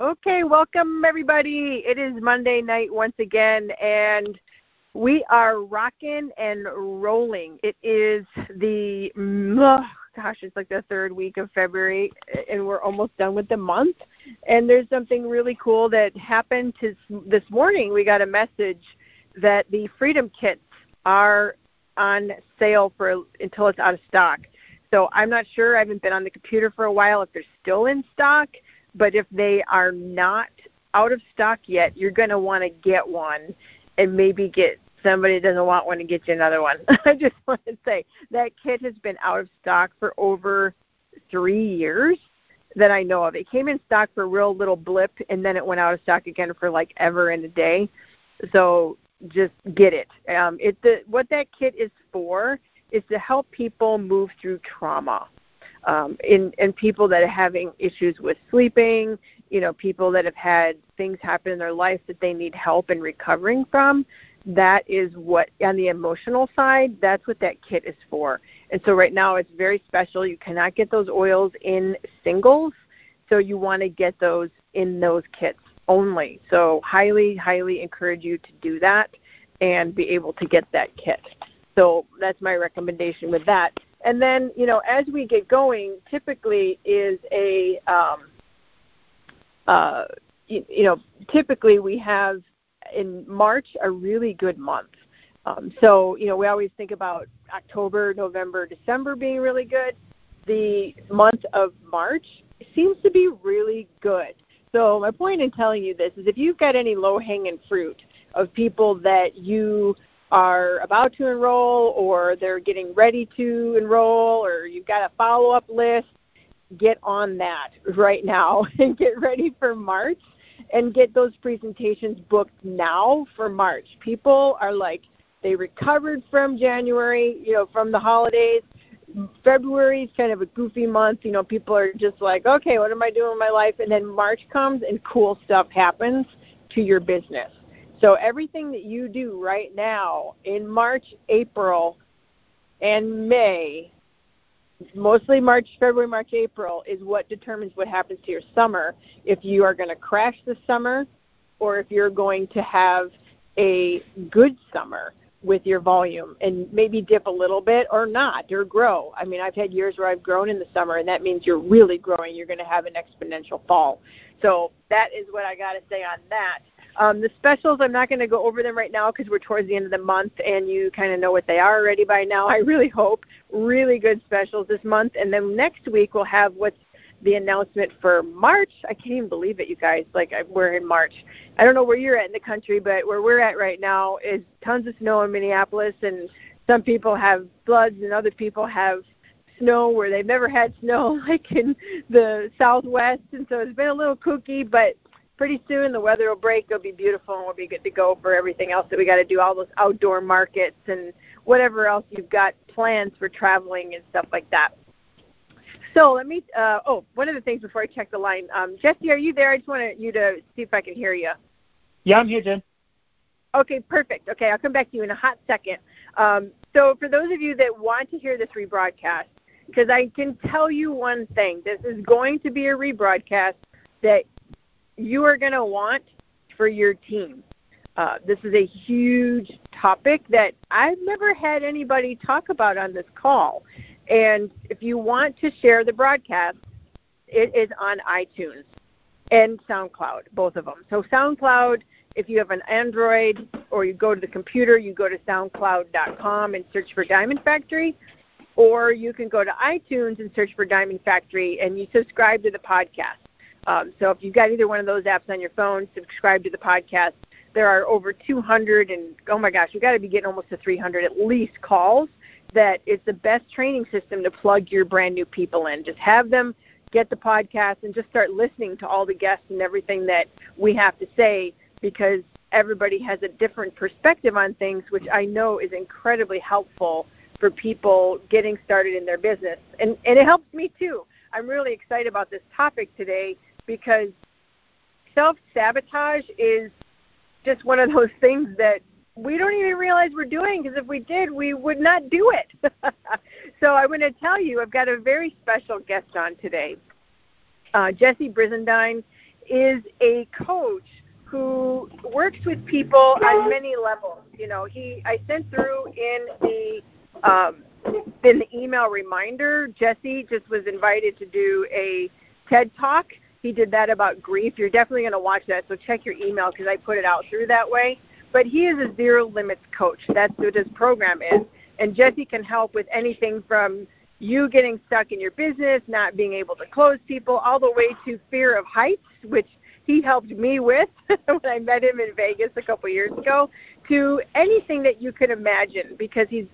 Okay, welcome everybody. It is Monday night once again, and we are rocking and rolling. It is the oh, gosh, it's like the third week of February, and we're almost done with the month. And there's something really cool that happened to this morning. We got a message that the Freedom Kits are on sale for until it's out of stock. So I'm not sure. I haven't been on the computer for a while if they're still in stock, but if they are not out of stock yet, you're going to want to get one and maybe get somebody that doesn't want one to get you another one. I just want to say that kit has been out of stock for over three years that I know of. It came in stock for a real little blip and then it went out of stock again for like ever and a day. So just get it. Um, it the, what that kit is for is to help people move through trauma. Um, in in people that are having issues with sleeping, you know, people that have had things happen in their life that they need help in recovering from that is what on the emotional side that's what that kit is for. And so right now it's very special. You cannot get those oils in singles so you want to get those in those kits only. So highly highly encourage you to do that and be able to get that kit. So that's my recommendation with that and then you know as we get going typically is a um, uh, you, you know typically we have in March a really good month. Um, so, you know, we always think about October, November, December being really good. The month of March seems to be really good. So, my point in telling you this is if you've got any low hanging fruit of people that you are about to enroll or they're getting ready to enroll or you've got a follow up list, get on that right now and get ready for March and get those presentations booked now for March. People are like, they recovered from January, you know, from the holidays. February is kind of a goofy month. You know, people are just like, okay, what am I doing in my life? And then March comes and cool stuff happens to your business. So everything that you do right now in March, April, and May mostly March, February, March, April is what determines what happens to your summer. If you are going to crash this summer or if you're going to have a good summer with your volume and maybe dip a little bit or not or grow. I mean, I've had years where I've grown in the summer and that means you're really growing. You're going to have an exponential fall. So that is what I got to say on that. Um, the specials, I'm not going to go over them right now because we're towards the end of the month and you kind of know what they are already by now. I really hope. Really good specials this month. And then next week we'll have what's the announcement for March. I can't even believe it, you guys. Like we're in March. I don't know where you're at in the country, but where we're at right now is tons of snow in Minneapolis, and some people have floods, and other people have snow where they've never had snow, like in the Southwest. And so it's been a little kooky, but pretty soon the weather will break. It'll be beautiful, and we'll be good to go for everything else that we got to do. All those outdoor markets and whatever else you've got plans for traveling and stuff like that. So let me. Uh, oh, one of the things before I check the line, um, Jesse, are you there? I just wanted you to see if I can hear you. Yeah, I'm here, Jen. Okay, perfect. Okay, I'll come back to you in a hot second. Um, so for those of you that want to hear this rebroadcast, because I can tell you one thing, this is going to be a rebroadcast that you are going to want for your team. Uh, this is a huge topic that I've never had anybody talk about on this call. And if you want to share the broadcast, it is on iTunes and SoundCloud, both of them. So, SoundCloud, if you have an Android or you go to the computer, you go to soundcloud.com and search for Diamond Factory, or you can go to iTunes and search for Diamond Factory and you subscribe to the podcast. Um, so if you've got either one of those apps on your phone, subscribe to the podcast. There are over 200 and oh my gosh, you've got to be getting almost to 300 at least calls. That is the best training system to plug your brand new people in. Just have them get the podcast and just start listening to all the guests and everything that we have to say because everybody has a different perspective on things, which I know is incredibly helpful for people getting started in their business. And, and it helps me too. I'm really excited about this topic today because self sabotage is just one of those things that we don't even realize we're doing because if we did, we would not do it. so I'm going to tell you, I've got a very special guest on today. Uh, Jesse Brizendine is a coach who works with people on many levels. You know, he I sent through in the um, in the email reminder. Jesse just was invited to do a TED talk. He did that about grief. You're definitely going to watch that, so check your email because I put it out through that way. But he is a zero limits coach. That's what his program is. And Jesse can help with anything from you getting stuck in your business, not being able to close people, all the way to fear of heights, which he helped me with when I met him in Vegas a couple years ago, to anything that you could imagine because he's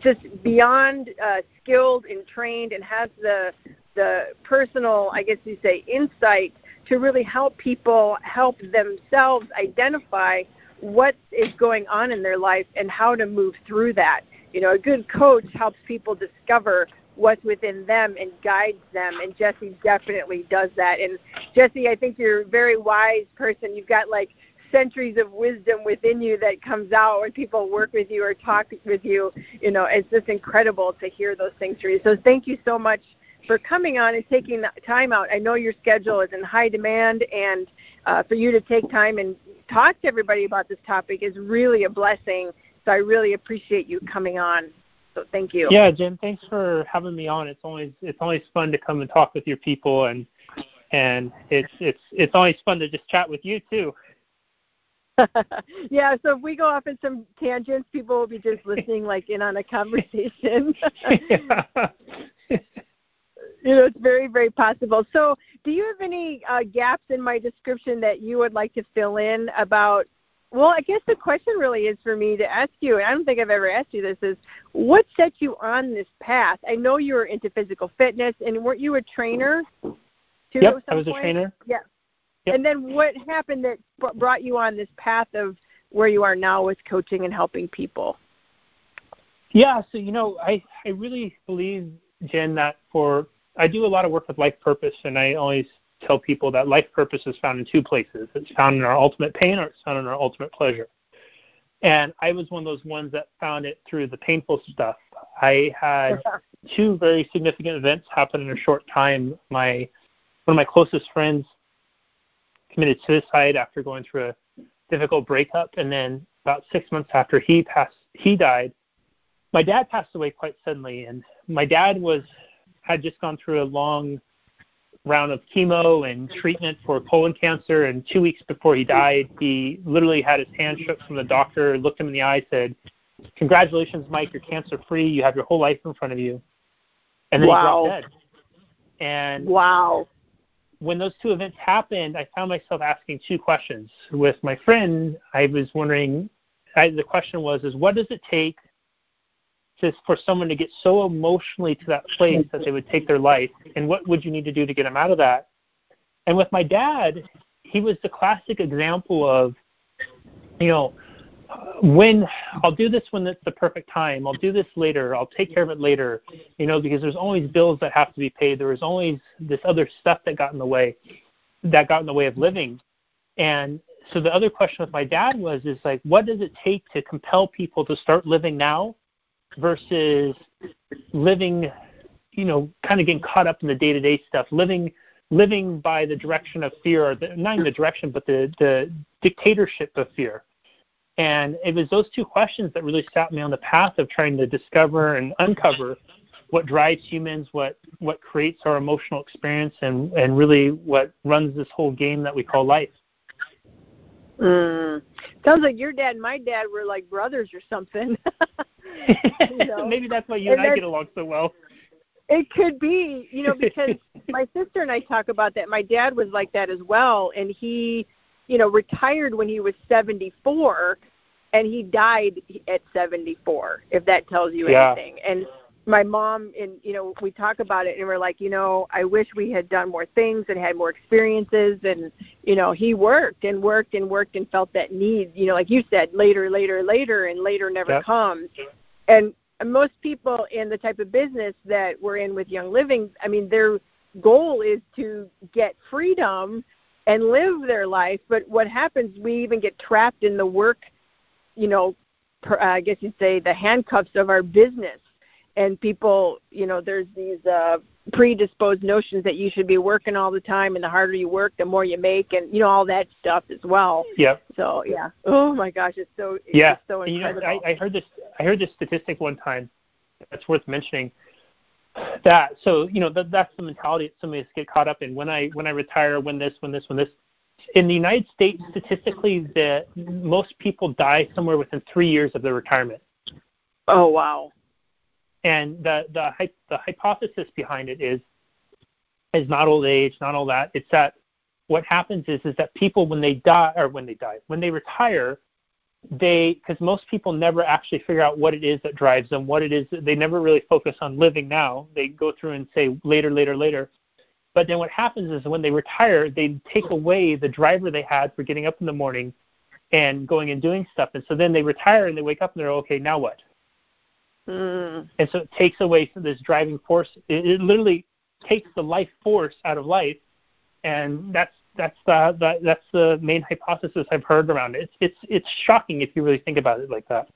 just beyond uh, skilled and trained and has the the personal, I guess you say, insight to really help people help themselves identify what is going on in their life and how to move through that. You know, a good coach helps people discover what's within them and guides them and Jesse definitely does that. And Jesse, I think you're a very wise person. You've got like centuries of wisdom within you that comes out when people work with you or talk with you. You know, it's just incredible to hear those things from you. So thank you so much for coming on and taking the time out. I know your schedule is in high demand, and uh, for you to take time and talk to everybody about this topic is really a blessing. So I really appreciate you coming on. So thank you. Yeah, Jen, thanks for having me on. It's always it's always fun to come and talk with your people and and it's it's it's always fun to just chat with you too. yeah, so if we go off in some tangents, people will be just listening like in on a conversation. you know, it's very, very possible. So, do you have any uh, gaps in my description that you would like to fill in about well, I guess the question really is for me to ask you, and I don't think I've ever asked you this, is what set you on this path? I know you were into physical fitness, and weren't you a trainer? Too, yep, I was point? a trainer. Yeah. Yep. And then what happened that brought you on this path of where you are now with coaching and helping people? Yeah, so you know, I I really believe Jen that for I do a lot of work with life purpose, and I always tell people that life purpose is found in two places. It's found in our ultimate pain or it's found in our ultimate pleasure. And I was one of those ones that found it through the painful stuff. I had two very significant events happen in a short time. My one of my closest friends committed suicide after going through a difficult breakup and then about six months after he passed he died, my dad passed away quite suddenly and my dad was had just gone through a long round of chemo and treatment for colon cancer. And two weeks before he died, he literally had his hand shook from the doctor, looked him in the eye, said, "Congratulations, Mike, you're cancer free. You have your whole life in front of you." And then wow. he dropped dead. And wow. When those two events happened, I found myself asking two questions. With my friend, I was wondering. I, the question was, "Is what does it take to, for someone to get so emotionally to that place that they would take their life, and what would you need to do to get them out of that? And with my dad, he was the classic example of, you know, when I'll do this when it's the perfect time. I'll do this later. I'll take care of it later. You know, because there's always bills that have to be paid. There was always this other stuff that got in the way, that got in the way of living. And so the other question with my dad was, is like, what does it take to compel people to start living now versus living, you know, kind of getting caught up in the day-to-day stuff, living living by the direction of fear, or the, not even the direction, but the the dictatorship of fear. And it was those two questions that really set me on the path of trying to discover and uncover what drives humans, what what creates our emotional experience, and and really what runs this whole game that we call life. Mm. Sounds like your dad and my dad were like brothers or something. you know? Maybe that's why you and, and I get along so well. It could be, you know, because my sister and I talk about that. My dad was like that as well, and he, you know, retired when he was 74, and he died at 74. If that tells you yeah. anything, and my mom and you know we talk about it and we're like you know i wish we had done more things and had more experiences and you know he worked and worked and worked and felt that need you know like you said later later later and later never yep. comes and most people in the type of business that we're in with young living i mean their goal is to get freedom and live their life. But what happens we even get trapped in the work you know per, i guess you'd say the handcuffs of our business. And people, you know, there's these uh, predisposed notions that you should be working all the time, and the harder you work, the more you make, and you know all that stuff as well. Yep. So yeah. Oh my gosh, it's so yeah. So incredible. You know, I, I heard this. I heard this statistic one time. That's worth mentioning. That so you know that that's the mentality that some of us get caught up in. When I when I retire, when this, when this, when this. In the United States, statistically, the most people die somewhere within three years of their retirement. Oh wow. And the the the hypothesis behind it is is not old age, not all that. It's that what happens is is that people when they die or when they die when they retire, they because most people never actually figure out what it is that drives them, what it is that they never really focus on living now. They go through and say later, later, later. But then what happens is when they retire, they take away the driver they had for getting up in the morning and going and doing stuff. And so then they retire and they wake up and they're okay. Now what? Mm. And so it takes away this driving force. It, it literally takes the life force out of life, and that's that's the, the that's the main hypothesis I've heard around it. It's it's it's shocking if you really think about it like that.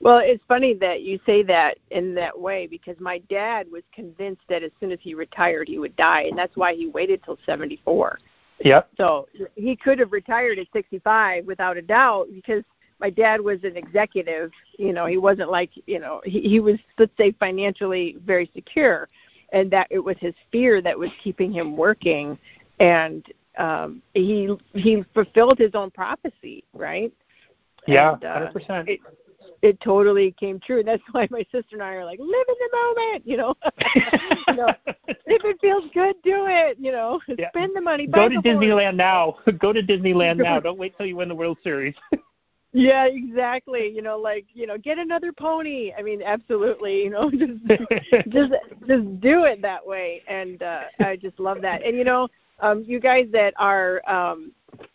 Well, it's funny that you say that in that way because my dad was convinced that as soon as he retired he would die, and that's why he waited till 74. Yep. So he could have retired at 65 without a doubt because my dad was an executive you know he wasn't like you know he, he was let's say financially very secure and that it was his fear that was keeping him working and um he he fulfilled his own prophecy right yeah and, uh, 100% it, it totally came true. And that's why my sister and I are like, live in the moment, you know. you know, if it feels good, do it. You know, Yeah. spend the money. Go to. Disneyland now. Go to Disneyland now. Don't wait till you win the World Series. Yeah, exactly. You know, like you know, get another pony. I mean, absolutely. You know, just just just do it that way, and uh, I just love that. And you know, um, you guys that are um,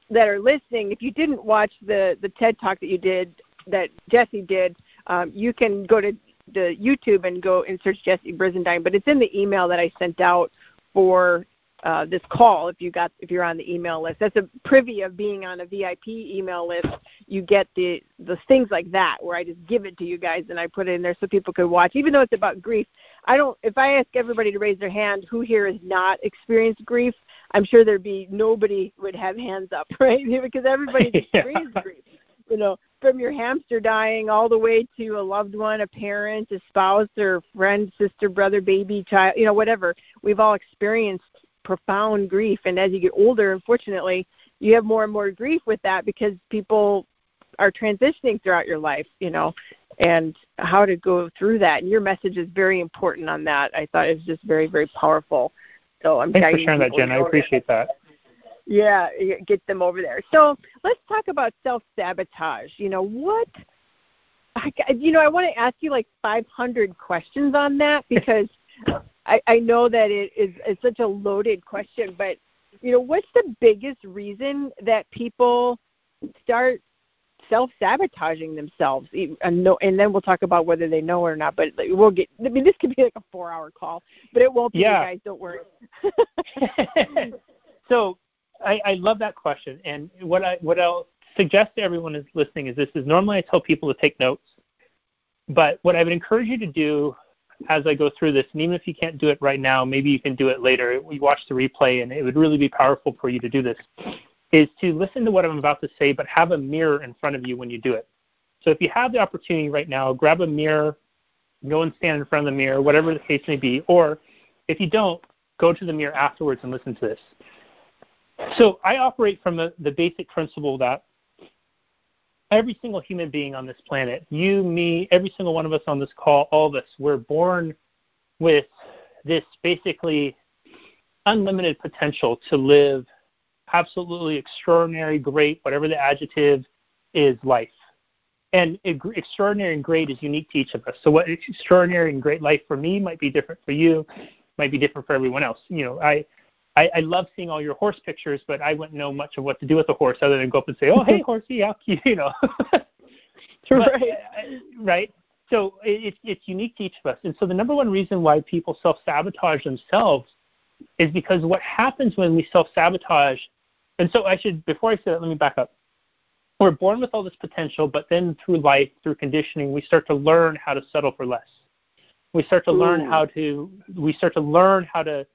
that are listening, if you didn't watch the the TED talk that you did, that Jesse did, um, you can go to the YouTube and go and search Jesse Brizendine. But it's in the email that I sent out for uh, this call if you got if you're on the email list. That's a privy of being on a VIP email list. You get the the things like that where I just give it to you guys and I put it in there so people could watch. Even though it's about grief, I don't. If I ask everybody to raise their hand, who here has not experienced grief? I'm sure there'd be nobody would have hands up, right? because everybody Yeah. experienced grief. You know, from your hamster dying all the way to a loved one, a parent, a spouse, or friend, sister, brother, baby, child. You know, whatever. We've all experienced profound grief. And as you get older unfortunately you have more and more grief with that because people are transitioning throughout your life you know and how to go through that. And your message is very important on that. I thought it was just very very powerful. So i'm Thanks for sharing that, Jen. I appreciate that. yeah get them over there. So let's talk about self sabotage you know what I, you know i want to ask you like 500 questions on that because I, I know that it is it's such a loaded question, but you know, what's the biggest reason that people start self sabotaging themselves? And, no, and then we'll talk about whether they know or not. But we'll get. I mean, this could be like a four hour call, but it won't be. you Yeah. guys, don't worry. so I, I love that question. And what I what I'll suggest to everyone who's listening is this is normally I tell people to take notes. But what I would encourage you to do as I go through this, and even if you can't do it right now, maybe you can do it later. We watch the replay, and it would really be powerful for you to do this. Is to listen to what I'm about to say, but have a mirror in front of you when you do it. So if you have the opportunity right now, grab a mirror, go and stand in front of the mirror, whatever the case may be. Or if you don't, go to the mirror afterwards and listen to this. So I operate from the, the basic principle that every single human being on this planet, you, me, every single one of us on this call, all of us, we're born with this basically unlimited potential to live absolutely extraordinary, great, whatever the adjective is, life. And extraordinary and great is unique to each of us. So what extraordinary and great life for me might be different for you, might be different for everyone else. You know, I I, I love seeing all your horse pictures, but I wouldn't know much of what to do with the horse other than go up and say, "Oh, hey, horsey, how cute," you know. But, Right. uh, right. So it, it's it's unique to each of us, and so the number one reason why people self sabotage themselves is because what happens when we self sabotage. And so I should before I say that, let me back up. We're born with all this potential, but then through life, through conditioning, we start to learn how to settle for less. We start to Ooh. learn how to we start to learn how to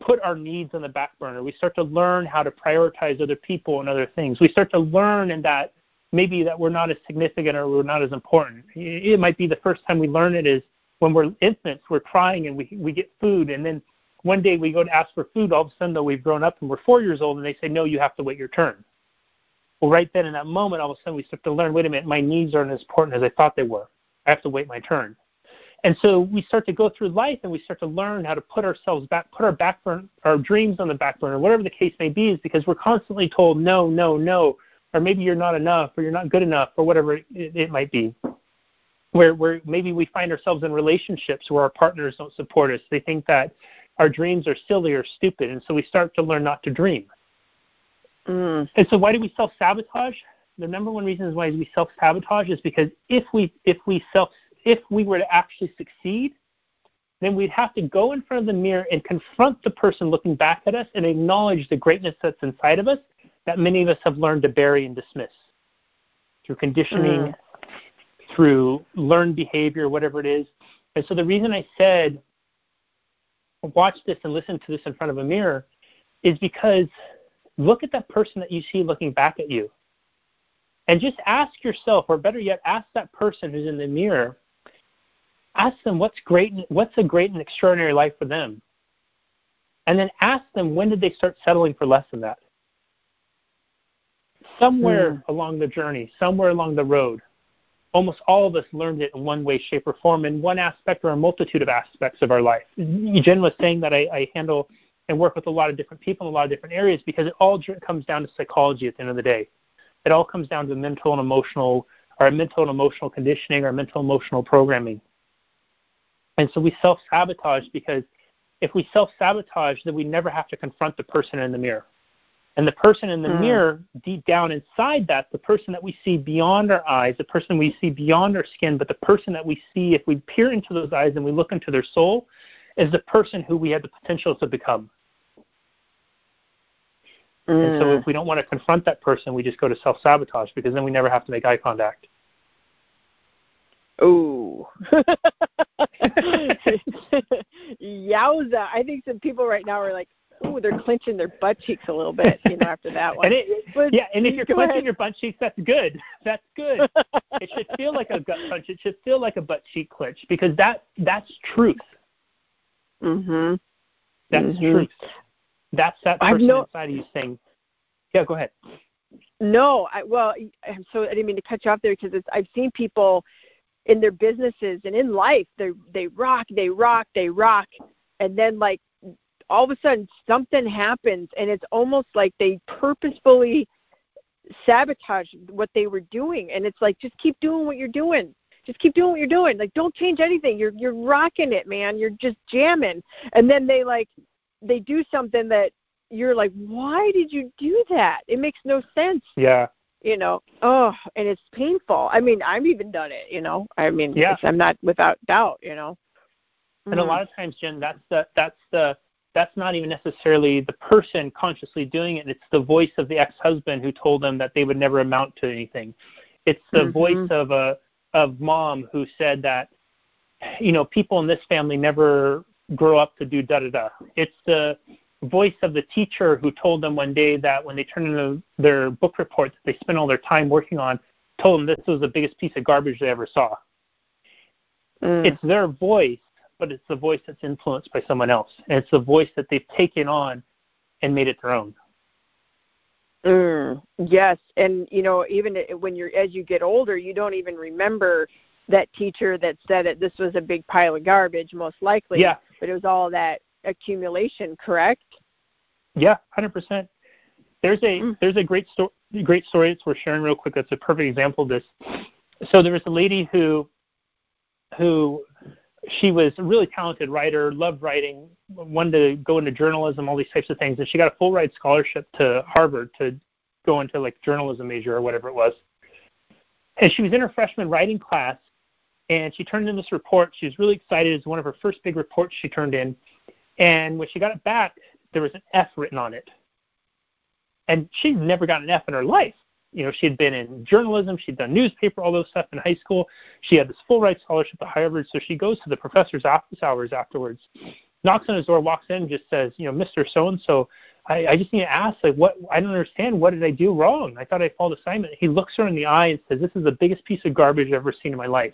put our needs on the back burner. We start to learn how to prioritize other people and other things. We start to learn in that maybe that we're not as significant or we're not as important. It might be the first time we learn it is when we're infants, we're crying and we we get food, and then one day we go to ask for food. All of a sudden, though, we've grown up and we're four years old, and they say, "No, you have to wait your turn." Well, right then in that moment, all of a sudden we start to learn. Wait a minute, my needs aren't as important as I thought they were. I have to wait my turn. And so we start to go through life and we start to learn how to put ourselves back, put our back burner, our dreams on the back burner, whatever the case may be, is because we're constantly told no, no, no, or maybe you're not enough, or you're not good enough, or whatever it, it might be. Where, where maybe we find ourselves in relationships where our partners don't support us. They think that our dreams are silly or stupid, and so we start to learn not to dream. Mm. And so, why do we self sabotage? The number one reason why we self sabotage is because if we if we self if we were to actually succeed, then we'd have to go in front of the mirror and confront the person looking back at us and acknowledge the greatness that's inside of us that many of us have learned to bury and dismiss through conditioning, Mm. through learned behavior, whatever it is. And so the reason I said watch this and listen to this in front of a mirror is because look at that person that you see looking back at you. And just ask yourself, or better yet, ask that person who's in the mirror, ask them what's great what's a great and extraordinary life for them. And then ask them when did they start settling for less than that? Somewhere Mm. along the journey, somewhere along the road, almost all of us learned it in one way, shape, or form in one aspect or a multitude of aspects of our life. Jen was saying that I, I handle and work with a lot of different people in a lot of different areas because it all comes down to psychology at the end of the day. It all comes down to mental and emotional, our mental and emotional conditioning, our mental and emotional programming. And so we self sabotage because if we self sabotage, then we never have to confront the person in the mirror. And the person in the Mm. mirror, deep down inside that, the person that we see beyond our eyes, the person we see beyond our skin, but the person that we see if we peer into those eyes and we look into their soul, is the person who we have the potential to become. And so Mm. if we don't want to confront that person, we just go to self sabotage because then we never have to make eye contact. Ooh. Yowza. I think some people right now are like, ooh, they're clenching their butt cheeks a little bit, you know, after that one. And it, But yeah, and if you're clenching ahead. your butt cheeks, that's good. That's good. it should feel like a gut punch. It should feel like a butt cheek clench because that that's truth. mhm. That's Mhm. truth. That's that person no- inside of you saying, "Yeah, go ahead." No, I well, I'm so I didn't mean to cut you off there because it's, I've seen people in their businesses and in life they they rock, they rock, they rock, and then like all of a sudden something happens and it's almost like they purposefully sabotage what they were doing. And it's like just keep doing what you're doing. Just keep doing what you're doing. Like don't change anything. You're you're rocking it man. You're just jamming. And then they like they do something that you're like why did you do that? It makes no sense. Yeah, you know oh and it's painful i mean i've even done it you know i mean Yeah. i'm not without doubt you know and a lot of times, Jen, that's the that's the that's not even necessarily the person consciously doing it. It's the voice of the ex-husband who told them that they would never amount to anything. It's the Mhm. voice of a of mom who said that you know people in this family never grow up to do da da da. It's the voice of the teacher who told them one day that when they turned in their book report that they spent all their time working on, told them this was the biggest piece of garbage they ever saw. Mm. It's their voice, but it's the voice that's influenced by someone else. And it's the voice that they've taken on and made it their own. Mm, yes, and you know, even when you're as you get older, you don't even remember that teacher that said it. This was a big pile of garbage, most likely. Yeah. But it was all that accumulation, correct? Yeah, hundred percent. There's a Mm. there's a great story great story that's worth sharing real quick. That's a perfect example of this. So there was a lady who who she was a really talented writer, loved writing, wanted to go into journalism, all these types of things, and she got a full ride scholarship to Harvard to go into like journalism major or whatever it was. And she was in her freshman writing class and she turned in this report. She was really excited. It was one of her first big reports she turned in. And when she got it back, there was an F written on it. And she'd never gotten an F in her life. you know, she had been in journalism, she'd done newspaper, all those stuff in high school. She had this full ride scholarship at Harvard, so she goes to the professor's office hours afterwards, knocks on his door, walks in, and just says, you know, Mr. So and so, I just need to ask, like, what? I don't understand. What did I do wrong? I thought I followed assignment. He looks her in the eye and says, "This is the biggest piece of garbage I've ever seen in my life."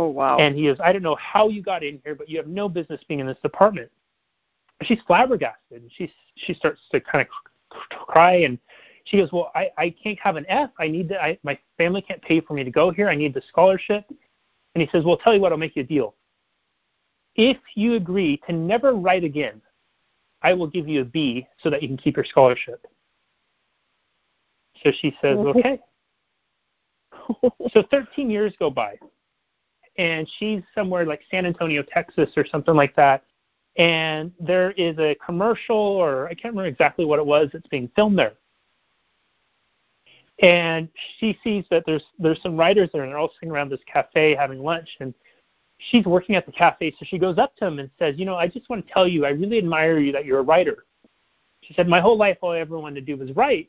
Oh wow! And he goes, "I don't know how you got in here, but you have no business being in this department." she's flabbergasted. And she she starts to kind of cry, and she goes, "Well, I I can't have an F. I need to. I, my family can't pay for me to go here. I need the scholarship." And he says, "Well, tell you what, I'll make you a deal. If you agree to never write again, I will give you a B so that you can keep your scholarship." So she says, "Okay." so 13 years go by, and she's somewhere like San Antonio, Texas, or something like that and there is a commercial, or I can't remember exactly what it was, that's being filmed there. And she sees that there's there's some writers there, and they're all sitting around this cafe having lunch, and she's working at the cafe, so she goes up to him and says, "You know, I just want to tell you, I really admire you that you're a writer." She said, "My whole life, all I ever wanted to do was write,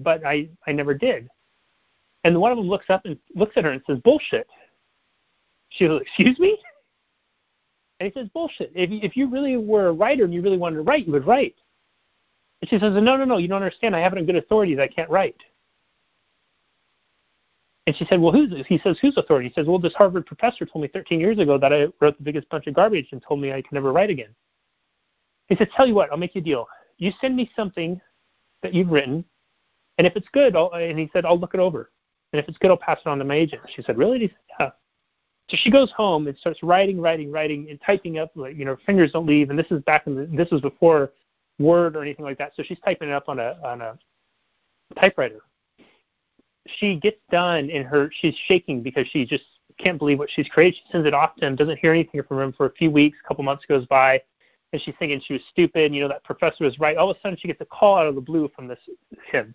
but I I never did." And one of them looks up and looks at her and says, "Bullshit." She goes, "Excuse me?" And he says, bullshit. If if you really were a writer and you really wanted to write, you would write. And she says, no, no, no, you don't understand. I haven't a good authority that I can't write. And she said, well, who's? He says, whose authority? He says, well, this Harvard professor told me 13 years ago that I wrote the biggest bunch of garbage and told me I could never write again. He said, tell you what, I'll make you a deal. You send me something that you've written, and if it's good, I'll, and he said, I'll look it over. And if it's good, I'll pass it on to my agent. She said, really? he said, yeah. So she goes home and starts writing, writing, writing, and typing up. Like you know, fingers don't leave. And this is back in the, this was before Word or anything like that. So she's typing it up on a on a typewriter. She gets done, and her she's shaking because she just can't believe what she's created. She sends it off to him, doesn't hear anything from him for a few weeks. A couple months goes by, and she's thinking she was stupid. You know that professor was right. All of a sudden, she gets a call out of the blue from this him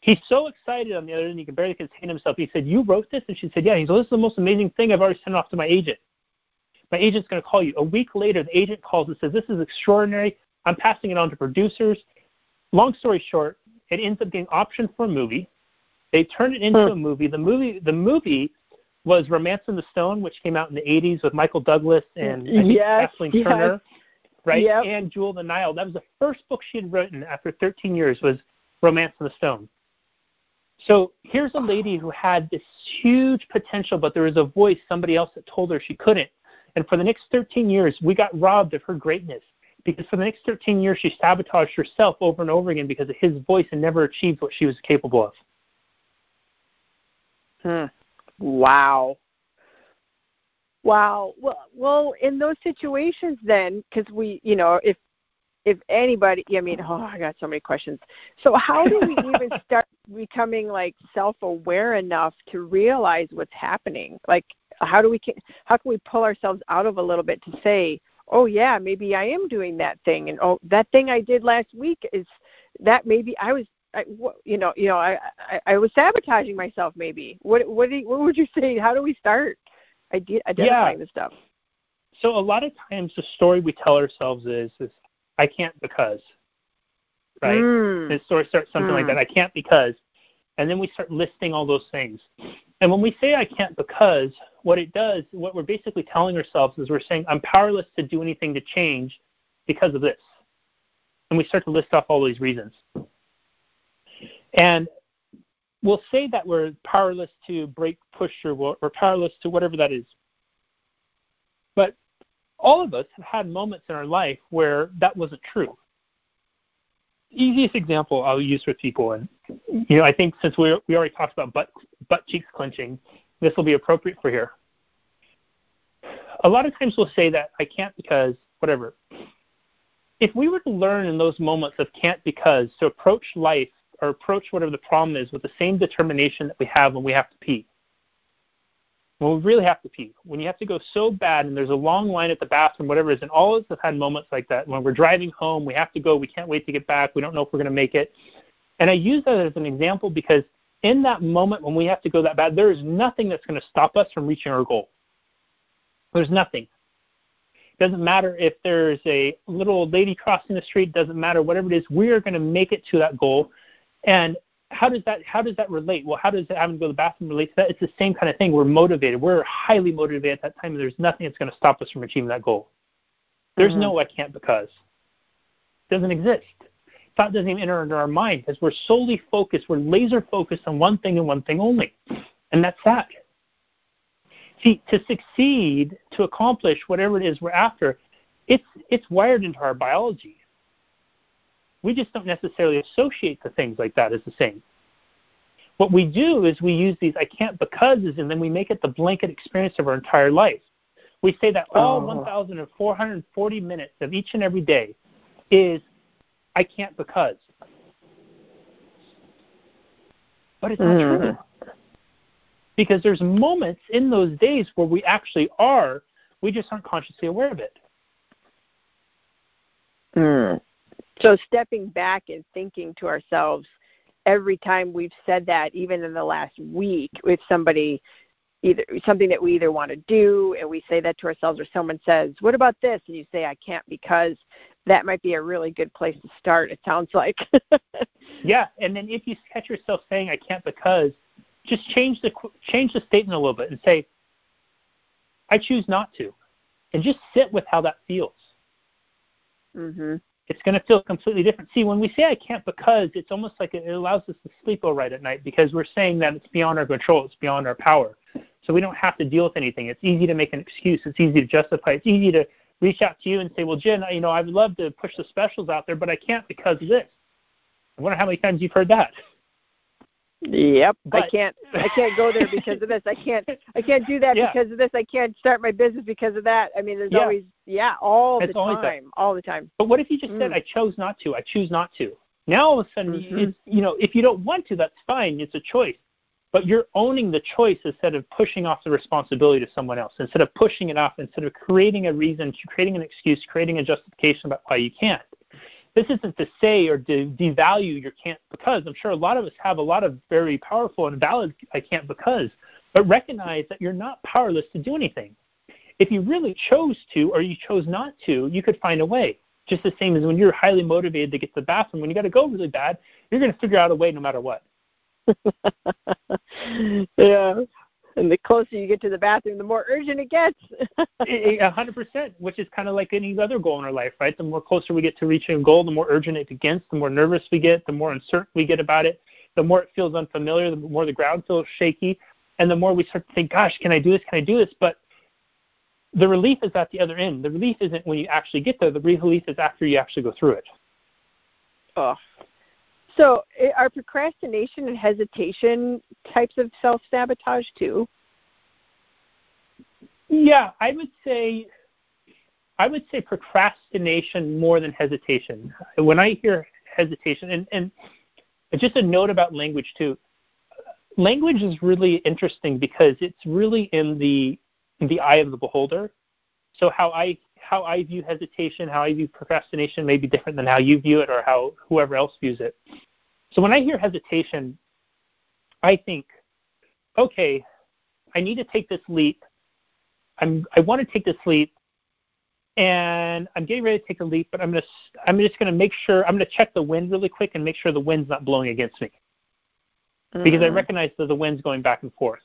He's so excited on the other end, he can barely contain himself. He said, You wrote this? And she said, Yeah. He said, This is the most amazing thing. I've already sent it off to my agent. My agent's going to call you. A week later, the agent calls and says, This is extraordinary. I'm passing it on to producers. Long story short, it ends up getting optioned for a movie. They turned it into hmm. a movie. The movie, the movie was Romancing the Stone, which came out in the 80s with Michael Douglas and I think yes, Kathleen yes. Turner, right? Yep. And Jewel the Nile. That was the first book she had written after 13 years was Romancing the Stone. So here's a lady who had this huge potential, but there was a voice, somebody else that told her she couldn't. And for the next 13 years, we got robbed of her greatness because for the next 13 years, she sabotaged herself over and over again because of his voice and never achieved what she was capable of. Hmm. Wow. Wow. Well, well, in those situations, then, because we, you know, if if anybody i mean oh i got so many questions so how do we even start becoming like self aware enough to realize what's happening like how do we how can we pull ourselves out of a little bit to say oh yeah maybe i am doing that thing and oh that thing i did last week is that maybe i was I, you know, you know, I, I I was sabotaging myself. Maybe. What what do you, what would you say? How do we start identifying yeah. the stuff? So a lot of times the story we tell ourselves is is I can't because, right? Mm. The story starts something mm. like that. I can't because, and then we start listing all those things. And when we say I can't because, what it does, what we're basically telling ourselves is we're saying I'm powerless to do anything to change because of this. And we start to list off all these reasons. And we'll say that we're powerless to break, push, or we're powerless to whatever that is. All of us have had moments in our life where that wasn't true. Easiest example I'll use with people, and you know, I think since we we already talked about butt butt cheeks clenching, this will be appropriate for here. A lot of times we'll say that I can't because whatever. If we were to learn in those moments of can't because to approach life or approach whatever the problem is with the same determination that we have when we have to pee, when we really have to pee, when you have to go so bad and there's a long line at the bathroom, whatever it is, and all of us have had moments like that. When we're driving home, we have to go, we can't wait to get back, we don't know if we're going to make it. And I use that as an example because in that moment when we have to go that bad, there is nothing that's going to stop us from reaching our goal. There's nothing. It doesn't matter if there's a little old lady crossing the street, doesn't matter, whatever it is, we are going to make it to that goal. And how does that how does that relate? Well, how does having to go to the bathroom relate to that? It's the same kind of thing. We're motivated. We're highly motivated at that time, and there's nothing that's going to stop us from achieving that goal. There's mm-hmm. no I can't because. It doesn't exist. Thought doesn't even enter into our mind because we're solely focused. We're laser focused on one thing and one thing only, and that's that. See, to succeed, to accomplish whatever it is we're after, it's it's wired into our biology. We just don't necessarily associate the things like that as the same. What we do is we use these I can't becauses and then we make it the blanket experience of our entire life. We say that all oh. 1,440 minutes of each and every day is I can't because. But it's not mm. true. Because there's moments in those days where we actually are, we just aren't consciously aware of it. Mm. So stepping back and thinking to ourselves every time we've said that, even in the last week, with somebody either something that we either want to do and we say that to ourselves or someone says what about this? and you say i can't because that might be a really good place to start it sounds like. Yeah and then if you catch yourself saying i can't because just change the change the statement a little bit and say i choose not to and just sit with how that feels. Mhm it's going to feel completely different. See, when we say I can't because, it's almost like it allows us to sleep all right at night because we're saying that it's beyond our control, it's beyond our power. So we don't have to deal with anything. It's easy to make an excuse. It's easy to justify. It's easy to reach out to you and say, well, Jen, you know, I would love to push the specials out there, but I can't because of this. I wonder how many times you've heard that. Yep. But, I can't I can't go there because of this. I can't I can't do that yeah. because of this. I can't start my business because of that. I mean there's yeah. always yeah, all it's the time. That. All the time. But what if you just mm. said I chose not to, I choose not to? Now all of a sudden mm-hmm. it's you know, if you don't want to, that's fine, it's a choice. But you're owning the choice instead of pushing off the responsibility to someone else, instead of pushing it off, instead of creating a reason, creating an excuse, creating a justification about why you can't this isn't to say or to devalue your can't because. I'm sure a lot of us have a lot of very powerful and valid I can't because, but recognize that you're not powerless to do anything. If you really chose to or you chose not to, you could find a way. Just the same as when you're highly motivated to get to the bathroom, when you got to go really bad, you're going to figure out a way no matter what. yeah and the closer you get to the bathroom, the more urgent it gets. A hundred percent, which is kind of like any other goal in our life, right? The more closer we get to reaching a goal, the more urgent it gets, the more nervous we get, the more uncertain we get about it, the more it feels unfamiliar, the more the ground feels shaky, and the more we start to think, "Gosh, can I do this? Can I do this?" But the relief is at the other end. The relief isn't when you actually get there. The relief is after you actually go through it. Oh, so, eh, are procrastination and hesitation types of self sabotage too? Yeah, I would say I would say procrastination more than hesitation. When I hear hesitation, and, and just a note about language too. Language is really interesting because it's really in the in the eye of the beholder. So how I how I view hesitation, how I view procrastination may be different than how you view it or how whoever else views it. So when I hear hesitation, I think, okay, I need to take this leap. I'm, I want to take this leap, and I'm getting ready to take a leap, but I'm, gonna, I'm just going to make sure, I'm going to check the wind really quick and make sure the wind's not blowing against me. Mm-hmm. Because I mm-hmm. recognize that the wind's going back and forth.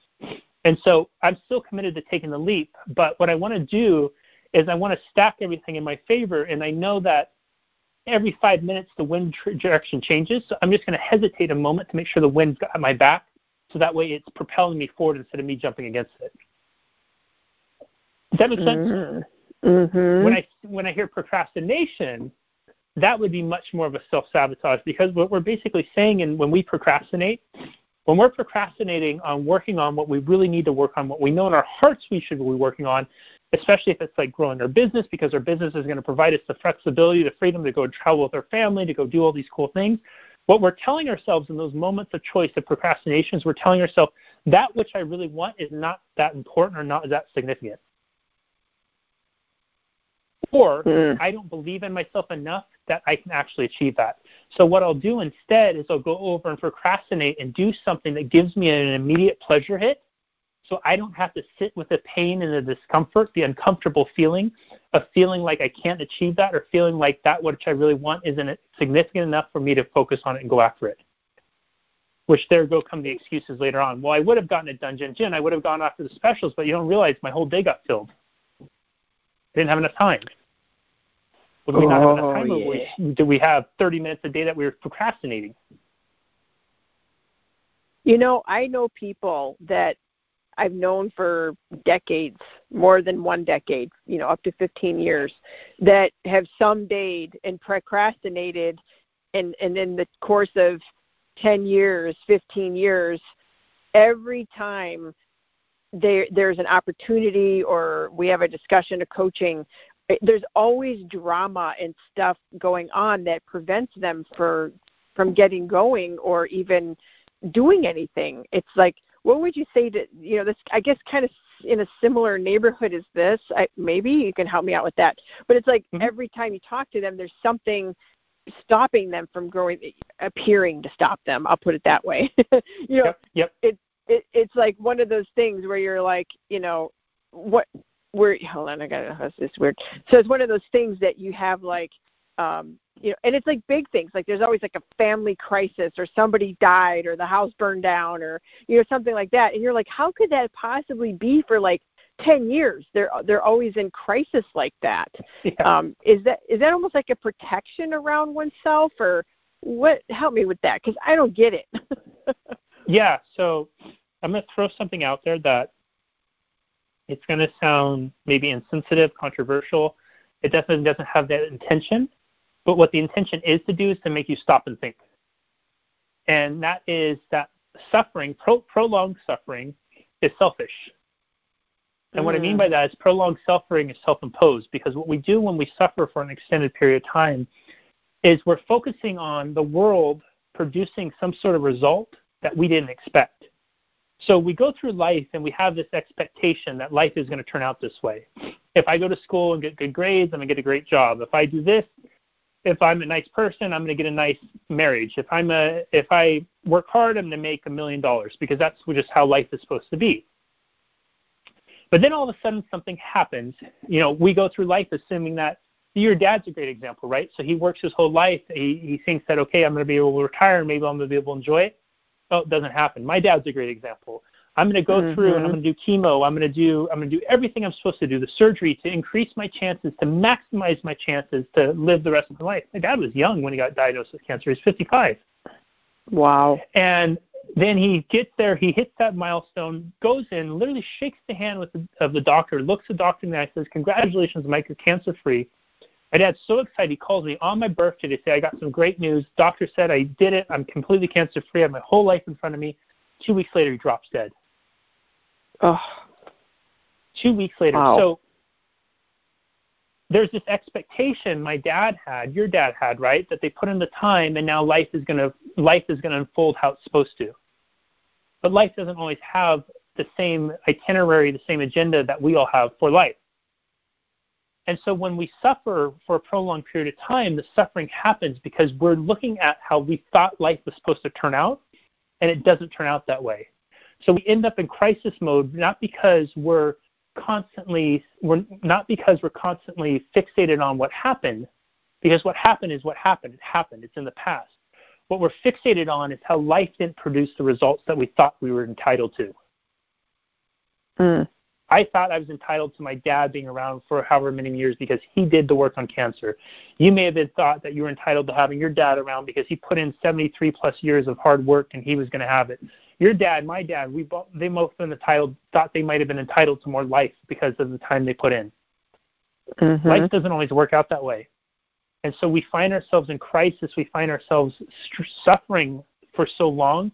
And so I'm still committed to taking the leap, but what I want to do is I want to stack everything in my favor, and I know that every five minutes the wind direction changes. So I'm just going to hesitate a moment to make sure the wind's got my back, so that way it's propelling me forward instead of me jumping against it. Does that make sense? Mm-hmm. Mm-hmm. When I when I hear procrastination, that would be much more of a self sabotage because what we're basically saying, and when we procrastinate, when we're procrastinating on working on what we really need to work on, what we know in our hearts we should be working on, especially if it's like growing our business because our business is going to provide us the flexibility, the freedom to go travel with our family, to go do all these cool things. What we're telling ourselves in those moments of choice, of procrastinations, we're telling ourselves that which I really want is not that important or not that significant. Or mm. I don't believe in myself enough that I can actually achieve that. So what I'll do instead is I'll go over and procrastinate and do something that gives me an immediate pleasure hit so I don't have to sit with the pain and the discomfort, the uncomfortable feeling of feeling like I can't achieve that or feeling like that which I really want isn't significant enough for me to focus on it and go after it. which there go come the excuses later on. Well, I would have gotten a Dungeon Gin. I would have gone after the specials, but you don't realize my whole day got filled. I didn't have enough time. Would we not have enough time? Oh, yeah. We, do we have 30 minutes a day that we were procrastinating? You know, I know people that I've known for decades, more than one decade, you know, up to 15 years, that have someday and procrastinated, and and in the course of 10 years, 15 years, every time there there's an opportunity or we have a discussion, a coaching, there's always drama and stuff going on that prevents them for from getting going or even doing anything. It's like, what would you say to you know this? I guess kind of in a similar neighborhood as this. I, maybe you can help me out with that. But it's like Mhm. every time you talk to them, there's something stopping them from growing, appearing to stop them. I'll put it that way. you know, Yep. Yep. it, it's like one of those things where you're like, you know, what where hold on, I gotta that's it's weird. So it's one of those things that you have like um you know and it's like big things. Like there's always like a family crisis or somebody died or the house burned down or you know something like that. And you're like how could that possibly be for like 10 years? They're they're always in crisis like that. Yeah. um is that is that almost like a protection around oneself or what help me with that because i don't get it. Yeah, so I'm going to throw something out there that it's going to sound maybe insensitive, controversial. It definitely doesn't have that intention, but what the intention is to do is to make you stop and think. And that is that suffering, pro- prolonged suffering, is selfish. And what I mean by mm. that is prolonged suffering is self imposed because what we do when we suffer for an extended period of time is we're focusing on the world producing some sort of result that we didn't expect. So we go through life and we have this expectation that life is going to turn out this way. If I go to school and get good grades, I'm going to get a great job. If I do this, if I'm a nice person, I'm going to get a nice marriage. If I'm a if I work hard, I'm going to make a million dollars because that's just how life is supposed to be. But then all of a sudden something happens. You know, we go through life assuming that your dad's a great example, right? So he works his whole life. He, he thinks that okay, I'm going to be able to retire and maybe I'm going to be able to enjoy it. Oh, it doesn't happen. My dad's a great example. I'm going to go through and I'm mm-hmm. going to do chemo. I'm going to do I'm going to do everything I'm supposed to do, the surgery to increase my chances, to maximize my chances to live the rest of my life. My dad was young when he got diagnosed with cancer. He's 55. wow And then he gets there, he hits that milestone, goes in, literally shakes the hand with the, of the doctor, looks the doctor in the eye, says, "Congratulations, Mike, you're cancer free." My dad's so excited. He calls me on my birthday to say, "I got some great news. Doctor said I did it. I'm completely cancer free. I have my whole life in front of me." Two weeks later, he drops dead. Oh Two weeks later, Wow. so there's this expectation my dad had, your dad had, right? That they put in the time, and now life is gonna life is gonna unfold how it's supposed to. But life doesn't always have the same itinerary, the same agenda that we all have for life. And so when we suffer for a prolonged period of time, the suffering happens because we're looking at how we thought life was supposed to turn out, and it doesn't turn out that way. So we end up in crisis mode not because we're constantly we're not because we're constantly fixated on what happened, because what happened is what happened. It happened. It's in the past. What we're fixated on is how life didn't produce the results that we thought we were entitled to. Mm. I thought I was entitled to my dad being around for however many years because he did the work on cancer. You may have been thought that you were entitled to having your dad around because he put in 73 plus years of hard work and he was going to have it. Your dad, my dad, we both they both been entitled thought they might have been entitled to more life because of the time they put in. Mhm. Life doesn't always work out that way. And so we find ourselves in crisis, we find ourselves st- suffering for so long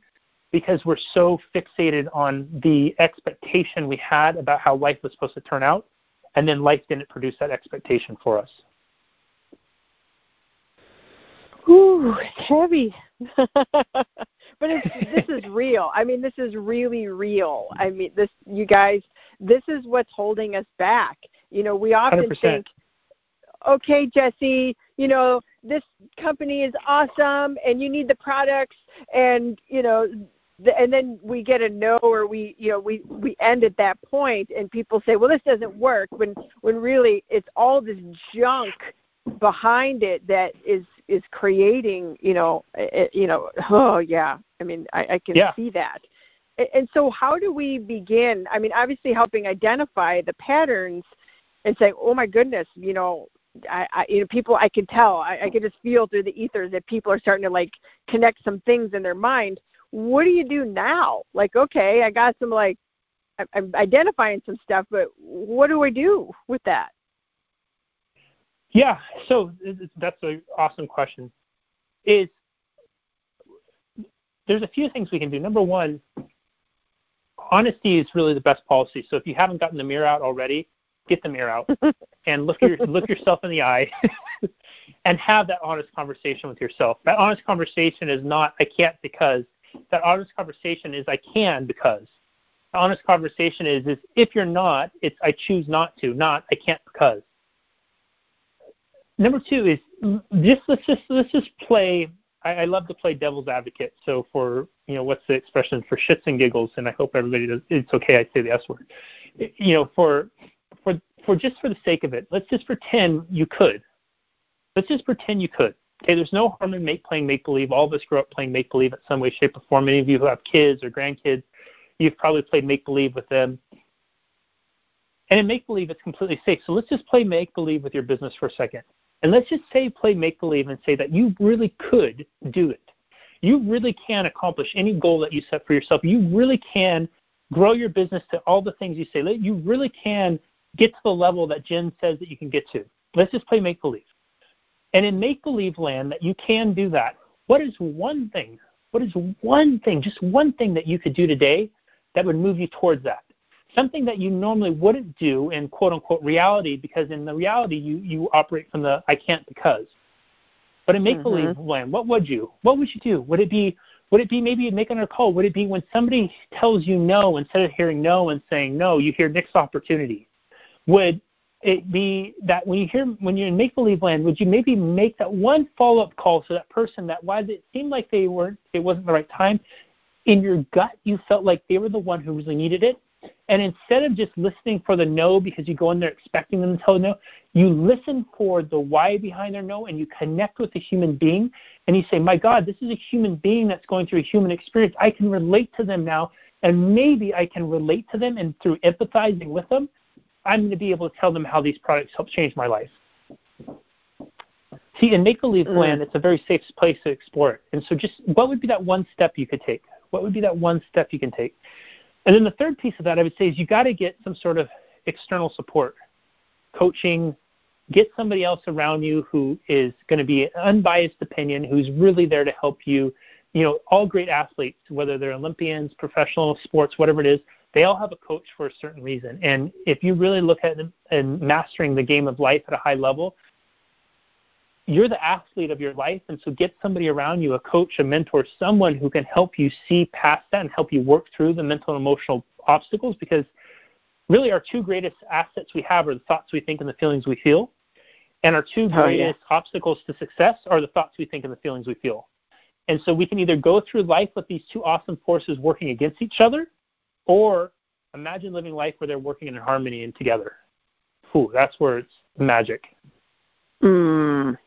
because we're so fixated on the expectation we had about how life was supposed to turn out, and then life didn't produce that expectation for us. Ooh, it's heavy. but it's, this is real. I mean, this is really real. I mean, this you guys, this is what's holding us back. You know, we often 100%. think, okay, Jesse, you know, this company is awesome, and you need the products, and you know, th- and then we get a no, or we, you know, we we end at that point, and people say, well, this doesn't work, when when really it's all this junk behind it that is is creating you know it, you know oh yeah i mean i, I can yeah. see that and so how do we begin i mean obviously helping identify the patterns and say oh my goodness you know I, I you know people I can tell I, I can just feel through the ethers that people are starting to like connect some things in their mind. What do you do now? Like, okay, I got some like I'm identifying some stuff, but what do I do with that? Yeah, so that's an awesome question. Is there's a few things we can do. Number one, honesty is really the best policy. So if you haven't gotten the mirror out already, get the mirror out and look your, look yourself in the eye and have that honest conversation with yourself. That honest conversation is not I can't because. That honest conversation is I can because. The honest conversation is is if you're not, it's I choose not to, not I can't because. Number two is just let's just let's just play. I, I love to play devil's advocate. So for you know what's the expression for shits and giggles, and I hope everybody does. It's okay. I say the S word. You know for for for just for the sake of it, let's just pretend you could. Let's just pretend you could. Okay, there's no harm in make, playing make believe. All of us grew up playing make believe in some way, shape, or form. Any of you who have kids or grandkids, you've probably played make believe with them. And in make believe, it's completely safe. So let's just play make believe with your business for a second. And let's just say play make believe and say that you really could do it. You really can accomplish any goal that you set for yourself. You really can grow your business to all the things you say. You really can get to the level that Jen says that you can get to. Let's just play make believe. And in make believe land, that you can do that. What is one thing? What is one thing, just one thing that you could do today that would move you towards that? Something that you normally wouldn't do in quote unquote reality because in the reality you, you operate from the I can't because. But in make believe mm-hmm. land, what would you? What would you do? Would it be would it be maybe making a call? Would it be when somebody tells you no, instead of hearing no and saying no, you hear next opportunity? would it be that when you hear when you're in make believe land, would you maybe make that one follow up call to that person that while it seemed like they weren't it wasn't the right time, in your gut you felt like they were the one who really needed it. And instead of just listening for the no because you go in there expecting them to tell no, you listen for the why behind their no and you connect with the human being and you say, My God, this is a human being that's going through a human experience. I can relate to them now and maybe I can relate to them and through empathizing with them, I'm going to be able to tell them how these products help change my life. See, in make believe mm. land, it's a very safe place to explore it. And so, just what would be that one step you could take? What would be that one step you can take? And then the third piece of that, I would say, is you got to get some sort of external support, coaching. Get somebody else around you who is going to be an unbiased opinion, who's really there to help you. You know, all great athletes, whether they're Olympians, professional sports, whatever it is, they all have a coach for a certain reason. And if you really look at and mastering the game of life at a high level, you're the athlete of your life, and so get somebody around you, a coach, a mentor, someone who can help you see past that and help you work through the mental and emotional obstacles because really our two greatest assets we have are the thoughts we think and the feelings we feel. And our two greatest oh, yeah. obstacles to success are the thoughts we think and the feelings we feel. And so we can either go through life with these two awesome forces working against each other, or imagine living life where they're working in harmony and together. Ooh, that's where it's magic. Mm.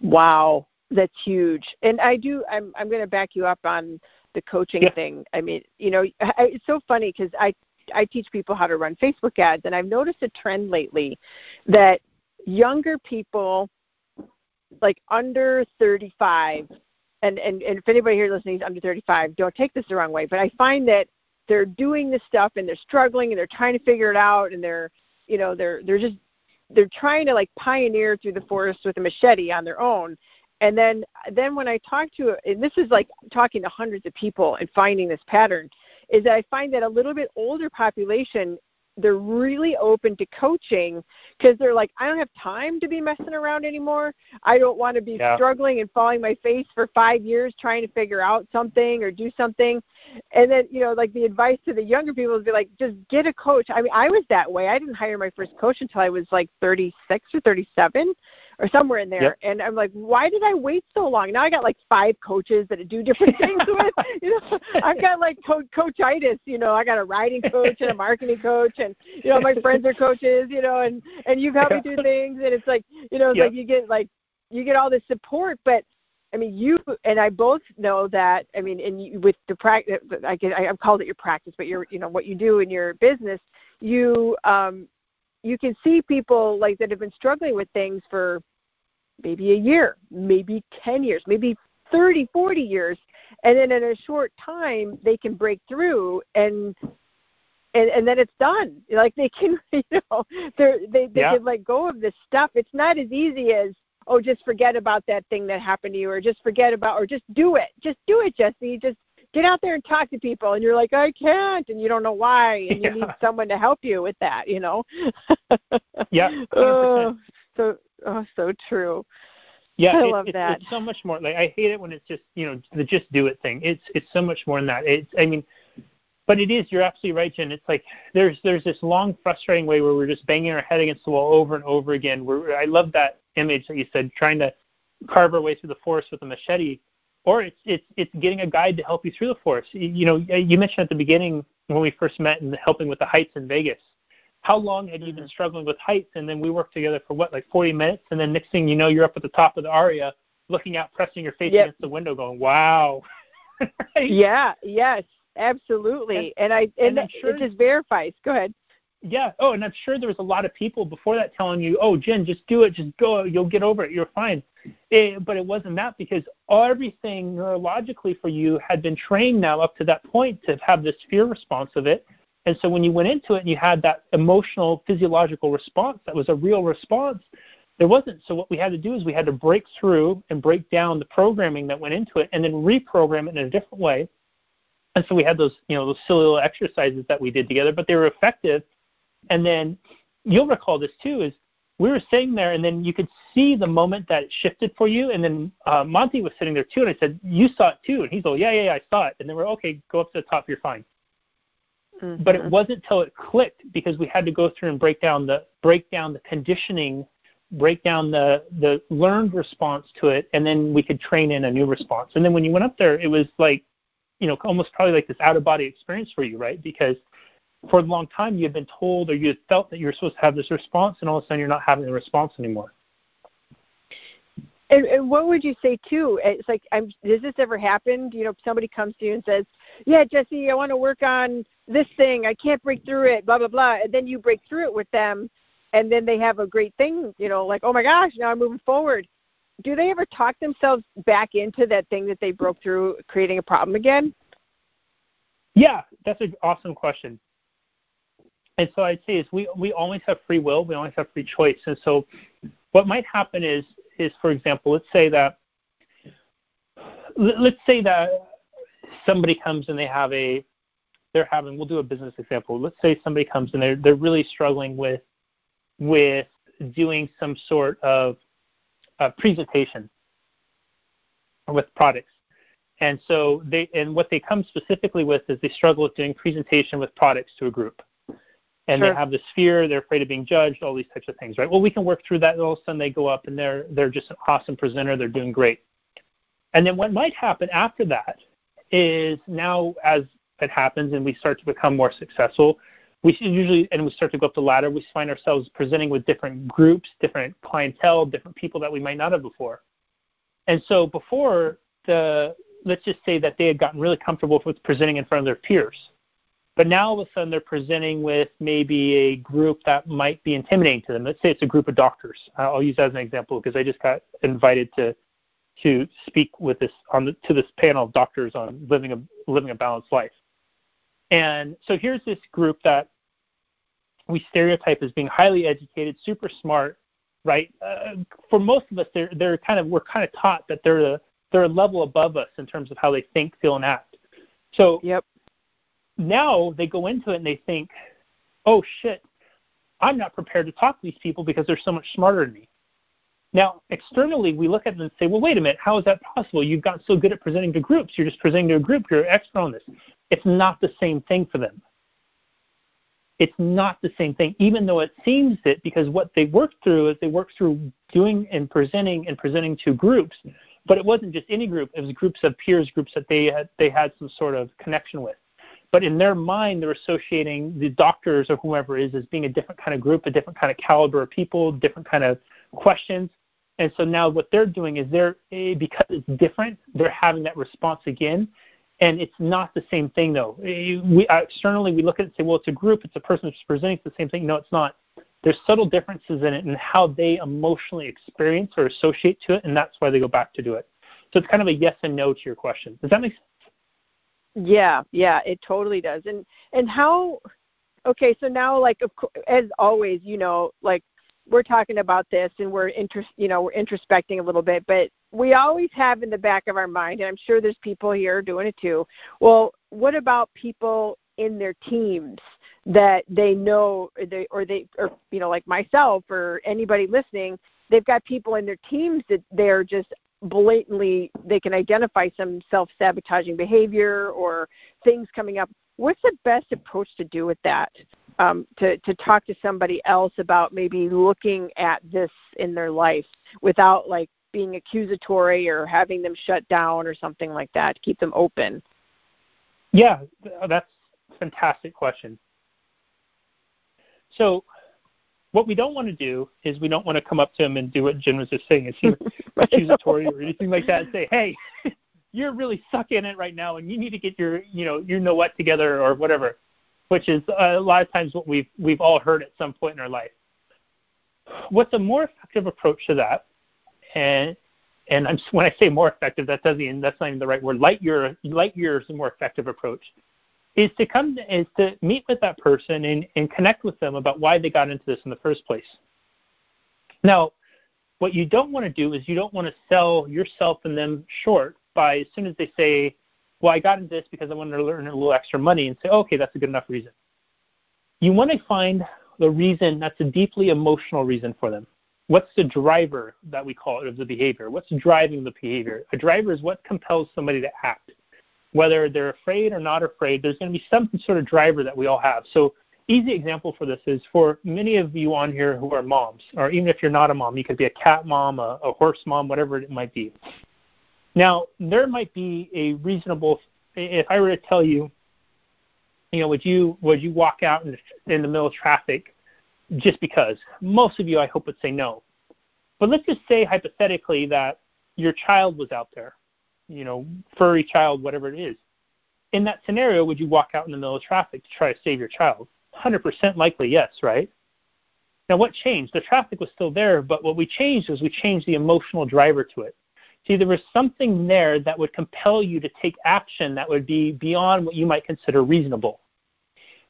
Wow, that's huge. And I do. I'm I'm going to back you up on the coaching yeah. thing. I mean, you know, I, it's so funny because I I teach people how to run Facebook ads, and I've noticed a trend lately that younger people, like under 35, and and, and if anybody here listening is under 35, don't take this the wrong way, but I find that they're doing this stuff and they're struggling and they're trying to figure it out and they're you know they're they're just they're trying to like pioneer through the forest with a machete on their own. And then then when i talk to and this is like talking to hundreds of people and finding this pattern is that i find that a little bit older population they're really open to coaching because they're like, I don't have time to be messing around anymore. I don't want to be yeah. struggling and falling my face for five years trying to figure out something or do something. And then, you know, like the advice to the younger people is be like, just get a coach. I mean, I was that way. I didn't hire my first coach until I was like 36 or 37 or somewhere in there. Yep. And I'm like, why did I wait so long? Now I got like five coaches that I do different things with. You know, I've got like co- coachitis. You know, I got a riding coach and a marketing coach, and you know my friends are coaches. You know, and and you've helped me do things, and it's like you know, it's Yep. like you get like you get all this support, but I mean, you and I both know that. I mean, and you, with the practice, I get, I, I've called it your practice, but you're, you know, what you do in your business, you, um, you can see people like that have been struggling with things for maybe a year, maybe 10 years, maybe 30, 40 years, and then in a short time they can break through and and and then it's done. Like they can, you know, they're, they they Yeah. can let go of this stuff. It's not as easy as oh, just forget about that thing that happened to you, or just forget about, or just do it. Just do it, Jesse. Just get out there and talk to people. And you're like, I can't, and you don't know why, and you need someone to help you with that. You know. Yeah, 100%. oh, so oh, so true. Yeah, I it- love it's, that. It's so much more. Like I hate it when it's just you know the just do it thing. It's it's so much more than that. It's I mean, but it is. You're absolutely right, Jen. It's like there's there's this long frustrating way where we're just banging our head against the wall over and over again. We're I love that image that you said, trying to carve our way through the forest with a machete, or it's it's it's getting a guide to help you through the forest. You, you know, you mentioned at the beginning when we first met and helping with the heights in Vegas. How long had you been mm-hmm. struggling with heights? And then we worked together for what, like 40 minutes? And then next thing you know, you're up at the top of the aria, looking out, pressing your face Yep. against the window, going, "Wow!" right? Yeah. Yes. Absolutely. And, I and, and sure- it just verifies. Go ahead. Yeah. Oh, and I'm sure there was a lot of people before that telling you, "Oh, Jen, just do it. Just go. You'll get over it. You're fine." It, but it wasn't that because everything neurologically for you had been trained now up to that point to have this fear response of it. And so when you went into it and you had that emotional, physiological response that was a real response, there wasn't. So what we had to do is we had to break through and break down the programming that went into it and then reprogram it in a different way. And so we had those, you know, those silly little exercises that we did together, but they were effective. And then you'll recall this too is we were sitting there and then you could see the moment that it shifted for you. And then uh, monty was sitting there too and i said you saw it too. And he's like yeah yeah, yeah i saw it. And then we're okay go up to the top you're fine but it Mhm. wasn't until it clicked because we had to go through and break down the break down the conditioning break down the the learned response to it and then we could train in a new response. And then when you went up there it was like you know almost probably like this out of body experience for you right? Because for a long time you had been told or you had felt that you were supposed to have this response and all of a sudden you're not having the response anymore And, and what would you say too? It's like, I'm, does this ever happen? You know, somebody comes to you and says, "Yeah, Jesse, I want to work on this thing. I can't break through it." Blah blah blah. And then you break through it with them, and then they have a great thing. You know, like, "Oh my gosh, now I'm moving forward." Do they ever talk themselves back into that thing that they broke through, creating a problem again? Yeah, that's an awesome question. And so I'd say is we we always have free will, we always have free choice. And so what might happen is is for example, let's say that let- let's say that somebody comes and they have a they're having we'll do a business example. Let's say somebody comes and they're they're really struggling with with doing some sort of presentation with products. And so they and what they come specifically with is they struggle with doing presentation with products to a group. And Sure. they have this fear, they're afraid of being judged, all these types of things, right? Well, we can work through that and all of a sudden they go up and they're they're just an awesome presenter, they're doing great. And then what might happen after that is now as it happens and we start to become more successful, we usually and we start to go up the ladder, we find ourselves presenting with different groups, different clientele, different people that we might not have before. And so before the let's just say that they had gotten really comfortable with presenting in front of their peers. But now all of a sudden they're presenting with maybe a group that might be intimidating to them. Let's say it's a group of doctors. I'll use that as an example because I just got invited to to speak with this on the, to this panel of doctors on living a living a balanced life. And so here's this group that we stereotype as being highly educated, super smart, right? Uh, for most of us, they're they're kind of we're kind of taught that they're a they're a level above us in terms of how they think, feel, and act. So Yep. Now they go into it and they think, oh shit, I'm not prepared to talk to these people because they're so much smarter than me. Now, externally, we look at them and say, well, wait a minute, how is that possible? You've gotten so good at presenting to groups. You're just presenting to a group. You're an expert on this. It's not the same thing for them. It's not the same thing, even though it seems it, because what they worked through is they worked through doing and presenting and presenting to groups. But it wasn't just any group; it was groups of peers, groups that they had they had some sort of connection with. But in their mind, they're associating the doctors or whoever is as being a different kind of group, a different kind of caliber of people, different kind of questions. And so now what they're doing is they're eh, because it's different, they're having that response again, and it's not the same thing though. Eh, we externally we look at it and say, well, it's a group, it's a person who's presenting the same thing. No, it's not. There's subtle differences in it and how they emotionally experience or associate to it, and that's why they go back to do it. So it's kind of a yes and no to your question. Does that make sense? Yeah, yeah, it totally does. And and how? Okay, so now like of course, as always, you know, like we're talking about this and we're interest, you know, we're introspecting a little bit, but we always have in the back of our mind, and I'm sure there's people here doing it too. Well, what about people in their teams that they know, they, or they, or you know, like myself or anybody listening, they've got people in their teams that they're just blatantly they can identify some self-sabotaging behavior or things coming up. What's the best approach to do with that? Um, to, to talk to somebody else about maybe looking at this in their life without like being accusatory or having them shut down or something like that to keep them open? Yeah that's a fantastic question. So what we don't want to do is we don't want to come up to him and do what Jen was just saying and seem accusatory or anything like that and say, hey, you're really sucking it right now and you need to get your, you know, you know what together or whatever, which is a lot of times what we've, we've all heard at some point in our life. What's a more effective approach to that? And, and I'm, when I say more effective, that doesn't even, that's not even the right word. Light year, light years a more effective approach is to come is to meet with that person and, and connect with them about why they got into this in the first place. Now, what you don't want to do is you don't want to sell yourself and them short by as soon as they say, Well, I got into this because I wanted to earn a little extra money and say, Okay, that's a good enough reason. You want to find the reason that's a deeply emotional reason for them. What's the driver that we call it of the behavior? What's driving the behavior? A driver is what compels somebody to act whether they're afraid or not afraid, there's going to be some sort of driver that we all have. So, easy example for this is for many of you on here who are moms, or even if you're not a mom, you could be a cat mom, a, a horse mom, whatever it might be. Now, there might be a reasonable. If I were to tell you, you know, would you would you walk out in the, in the middle of traffic just because? Most of you, I hope, would say no. But let's just say hypothetically that your child was out there you know, furry child, whatever it is. In that scenario, would you walk out in the middle of traffic to try to save your child? 100% likely yes, right? Now, what changed? The traffic was still there, but what we changed was we changed the emotional driver to it. See, there was something there that would compel you to take action that would be beyond what you might consider reasonable.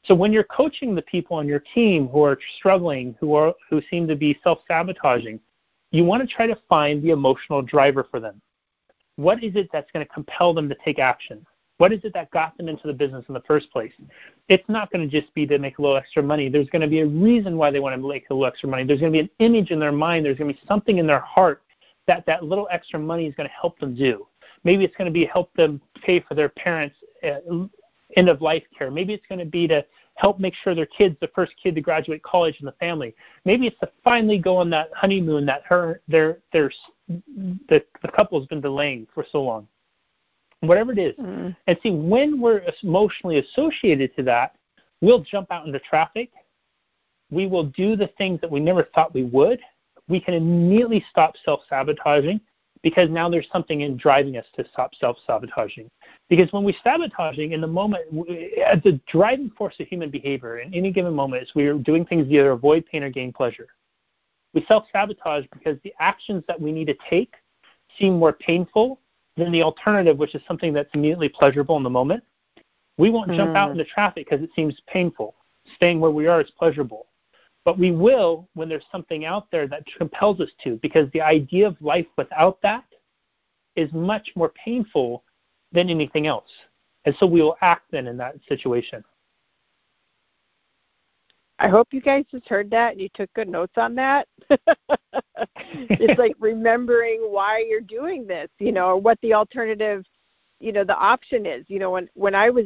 So when you're coaching the people on your team who are struggling, who are who seem to be self-sabotaging, you want to try to find the emotional driver for them what is it that's going to compel them to take action? What is it that got them into the business in the first place? It's not going to just be to make a little extra money. There's going to be a reason why they want to make a little extra money. There's going to be an image in their mind. There's going to be something in their heart that that little extra money is going to help them do. Maybe it's going to be help them pay for their parents' uh, end of life care. Maybe it's going to be to help make sure their kid's the first kid to graduate college in the family. Maybe it's to finally go on that honeymoon that her their their the, the couple's been delaying for so long. Whatever it is. Mm-hmm. And see when we're emotionally associated to that, we'll jump out into traffic. We will do the things that we never thought we would. We can immediately stop self sabotaging because now there's something in driving us to stop self sabotaging. Because when we're sabotaging in the moment, as the driving force of human behavior in any given moment is we're doing things to either avoid pain or gain pleasure. We self sabotage because the actions that we need to take seem more painful than the alternative, which is something that's immediately pleasurable in the moment. We won't mm. jump out hmm. into traffic because it seems painful. Staying where we are is pleasurable. But we will when there's something out there that compels us to, because the idea of life without that is much more painful than anything else. And so we will act then in that situation. I hope you guys just heard that and you took good notes on that. it's like remembering why you're doing this, you know, or what the alternative, you know, the option is. You know, when when I was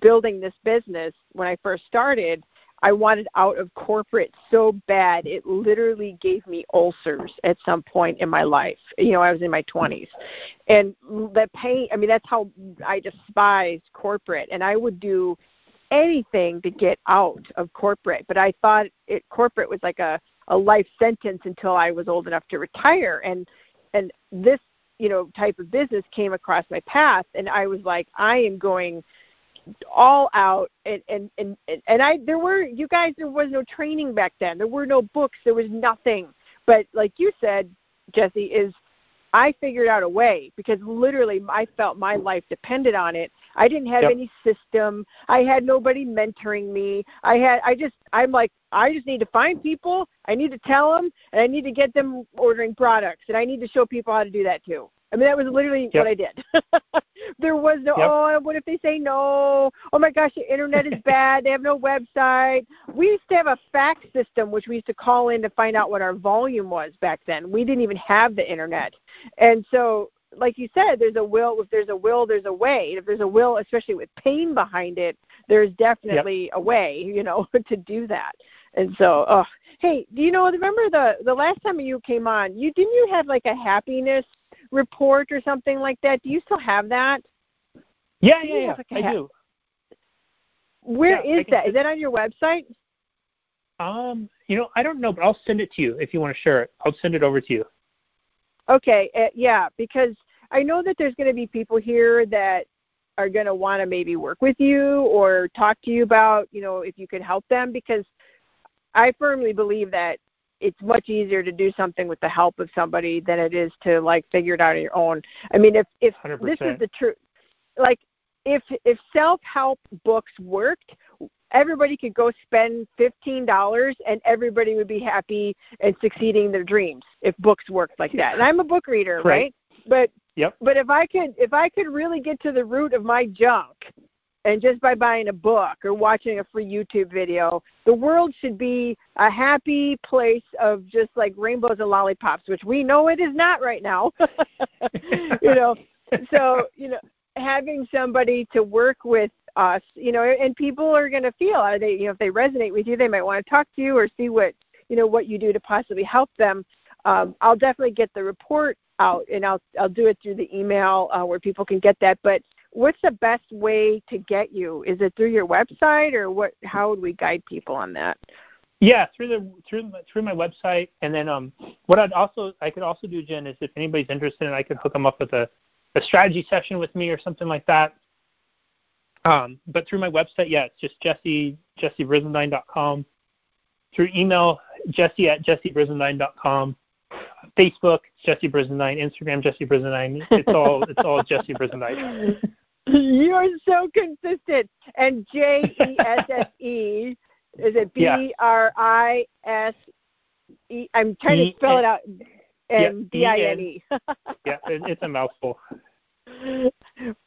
building this business, when I first started, I wanted out of corporate so bad. It literally gave me ulcers at some point in my life. You know, I was in my 20s. And the pain, I mean, that's how I despised corporate. And I would do anything to get out of corporate. But I thought it corporate was like a, a life sentence until I was old enough to retire. And and this, you know, type of business came across my path and I was like, I am going – all out and and and and I there were you guys there was no training back then. There were no books, there was nothing. But like you said, Jesse, is I figured out a way because literally I felt my life depended on it. I didn't have yep. any system. I had nobody mentoring me. I had I just I'm like I just need to find people. I need to tell them and I need to get them ordering products and I need to show people how to do that too. I mean, that was literally yep. what I did. there was no, yep. oh, what if they say no? Oh my gosh, the internet is bad. they have no website. We used to have a fax system, which we used to call in to find out what our volume was back then. We didn't even have the internet. And so, like you said, there's a will. If there's a will, there's a way. If there's a will, especially with pain behind it, there's definitely yep. a way, you know, to do that. And so, oh, hey, do you know? Remember the the last time you came on, you didn't you have like a happiness report or something like that. Do you still have that? Yeah, yeah, yeah. Like I do. Where yeah, is that? Is that on your website? Um, you know, I don't know, but I'll send it to you if you want to share it. I'll send it over to you. Okay, uh, yeah, because I know that there's going to be people here that are going to want to maybe work with you or talk to you about, you know, if you could help them because I firmly believe that it's much easier to do something with the help of somebody than it is to like figure it out on your own. I mean, if if 100%. this is the truth, like if if self help books worked, everybody could go spend fifteen dollars and everybody would be happy and succeeding their dreams if books worked like that. And I'm a book reader, right? right? But yep. but if I could if I could really get to the root of my junk and just by buying a book or watching a free YouTube video, the world should be a happy place of just like rainbows and lollipops, which we know it is not right now. you know, so you know, having somebody to work with us, you know, and people are going to feel are they, you know, if they resonate with you, they might want to talk to you or see what you know what you do to possibly help them. Um, I'll definitely get the report out, and I'll I'll do it through the email uh, where people can get that, but what's the best way to get you? Is it through your website, or what? How would we guide people on that? Yeah, through the through through my website, and then um, what I'd also I could also do, Jen, is if anybody's interested, I could hook them up with a a strategy session with me or something like that. Um, but through my website, yeah, it's just Jesse jessebrizendine.com. Through email, Jesse at jessebrizendine.com. Facebook, Jesse Brizendine. Instagram, Jesse Brizendine. It's all it's all Jesse Brizendine. You are so consistent. And J E S S E is it B R I S E? I'm trying to spell it out. And B I N E. Yeah, it's a mouthful.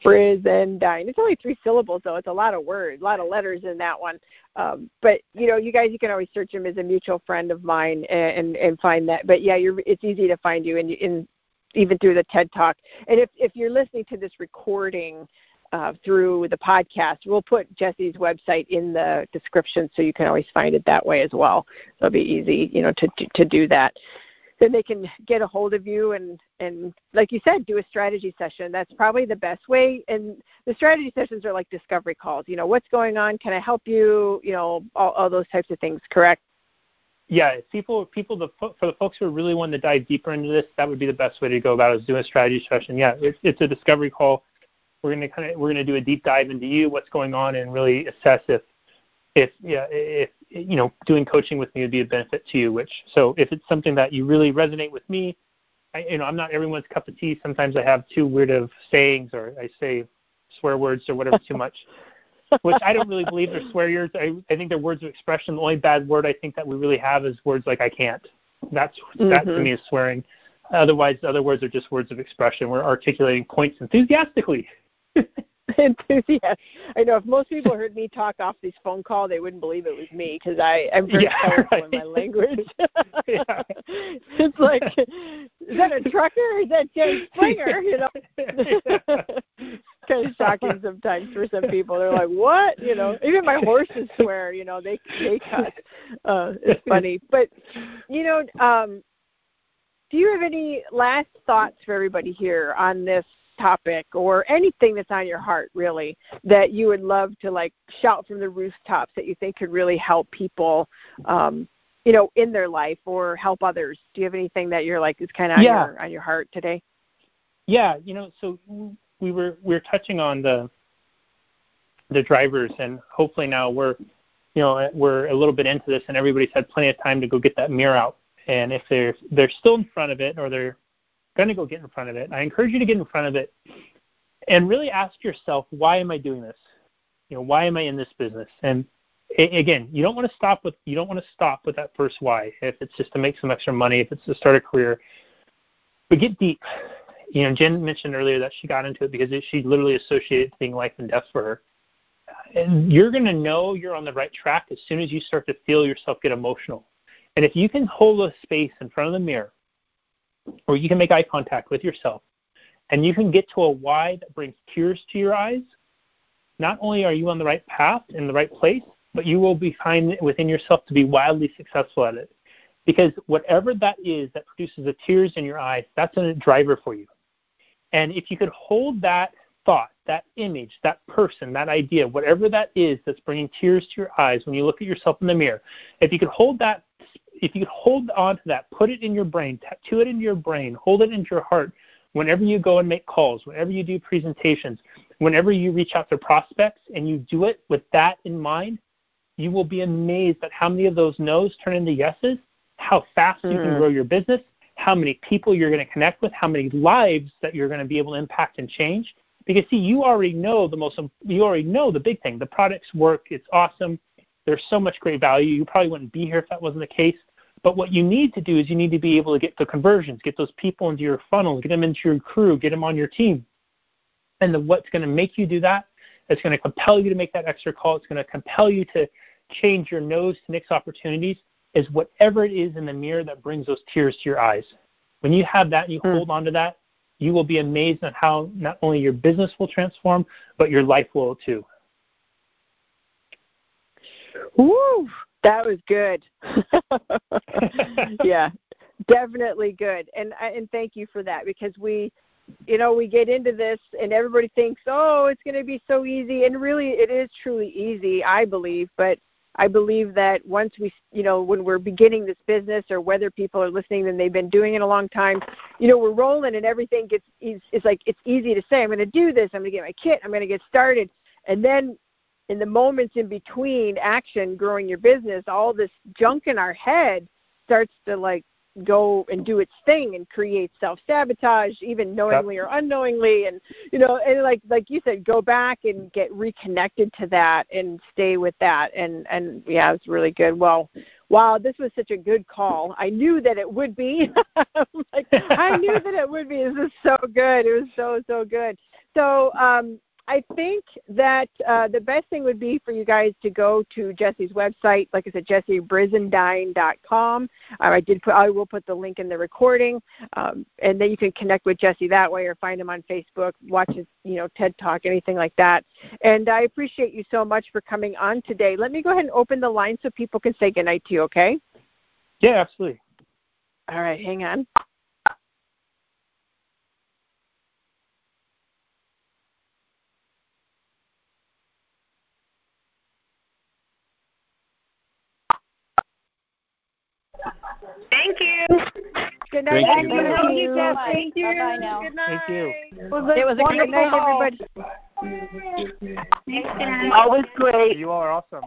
Brizendine. It's only three syllables, though. It's a lot of words, a lot of letters in that one. Um, but you know, you guys, you can always search him as a mutual friend of mine and and find that. But yeah, you're it's easy to find you in in even through the TED Talk. And if if you're listening to this recording. Uh, through the podcast, we'll put Jesse's website in the description, so you can always find it that way as well. So it'll be easy, you know, to to, to do that then they can get a hold of you and and like you said do a strategy session. That's probably the best way. And the strategy sessions are like discovery calls. You know what's going on? Can i help you? You know all, all those types of things correct? Yeah people people the for the folks who are really want to dive deeper into this that would be the best way to go about it is do a strategy session. Yeah it's, it's a discovery call. We're going to kind of we're going to do a deep dive into you what's going on and really assess if if yeah if you know doing coaching with me would be a benefit to you which so if it's something that you really resonate with me I, you know i'm not everyone's cup of tea. Sometimes i have too weird of sayings or i say swear words or whatever too much which i don't really believe they're swear words. I, I think they're words of expression. The only bad word i think that we really have is words like i can't. That's mm-hmm. that to mm-hmm. me is swearing. Otherwise other words are just words of expression. We're articulating points enthusiastically enthusiast. I know if most people heard me talk off this phone call, they wouldn't believe it was me because I I'm very yeah, colorful right. in my language. yeah. It's like, is that a trucker? Or is that Jay Springer? You know. kind of shocking sometimes for some people. They're like, "What?" You know. Even my horses swear. You know, they they cuss. Uh, it's funny, but you know, um, do you have any last thoughts for everybody here on this topic or anything that's on your heart really that you would love to like shout from the rooftops that you think could really help people um you know in their life or help others do you have anything that you're like is kind of on Yeah. your on your heart today Yeah, you know, so we were we were touching on the the drivers, and hopefully now we're you know we're a little bit into this, and everybody's had plenty of time to go get that mirror out. And if they're they're still in front of it, or they're going to go get in front of it, And I encourage you to get in front of it, and really ask yourself, why am I doing this? You know, why am I in this business? And again, you don't want to stop with you don't want to stop with that first why. If it's just to make some extra money, if it's to start a career, but get deep you know, Jen mentioned earlier that she got into it because it, she literally associated being life and death for her. And you're going to know you're on the right track as soon as you start to feel yourself get emotional. And if you can hold a space in front of the mirror, or you can make eye contact with yourself, and you can get to a why that brings tears to your eyes, not only are you on the right path in the right place, but you will be find within yourself to be wildly successful at it. Because whatever that is that produces the tears in your eyes, that's a driver for you. And if you could hold that thought, that image, that person, that idea, whatever that is that's bringing tears to your eyes when you look at yourself in the mirror, if you could hold that, if you hold on to that, put it in your brain, tattoo it into your brain, hold it into your heart, whenever you go and make calls, whenever you do presentations, whenever you reach out to prospects and you do it with that in mind, you will be amazed at how many of those no's turn into yeses, how fast you can Mhm. grow your business, how many people you're going to connect with, how many lives that you're going to be able to impact and change. Because see, you already know the most, you already know the big thing. The products work. It's awesome. There's so much great value. You probably wouldn't be here if that wasn't the case. But what you need to do is you need to be able to get the conversions, get those people into your funnel, get them into your crew, get them on your team. And the, what's going to make you do that? It's going to compel you to make that extra call. It's going to compel you to change your nose to next opportunities is whatever it is in the mirror that brings those tears to your eyes. When you have that and you Hmm. hold on to that, you will be amazed at how not only your business will transform, but your life will too. Woo! That was good. yeah, definitely good. And uh, and thank you for that because we, you know, we get into this and everybody thinks, oh, it's going to be so easy, and really, it is truly easy, I believe. But I believe that once we, you know, when we're beginning this business, or whether people are listening and they've been doing it a long time, you know, we're rolling and everything gets. It's, it's like it's easy to say, I'm going to do this. I'm going to get my kit. I'm going to get started, and then in the moments in between action growing your business all this junk in our head starts to like go and do its thing and create self sabotage even knowingly or unknowingly. And you know and like like you said go back and get reconnected to that and stay with that. And and yeah it's really good. Well wow this was such a good call. I knew that it would be. Like i knew that it would be. This is so good. It was so so good. So um I think that uh, the best thing would be for you guys to go to Jesse's website, like I said, jessebrizendine.com. Uh, I did put, I will put the link in the recording, um, and then you can connect with Jesse that way, or find him on Facebook, watch his, you know, TED Talk, anything like that. And I appreciate you so much for coming on today. Let me go ahead and open the line so people can say goodnight to you. Okay? Yeah, absolutely. All right, hang on. Thank you. Good night, Thank you. everybody. Thank you, Thank you. Bye-bye now. Good night. Thank you. It was a, It was a good great night, call. everybody. Always great. You all are awesome.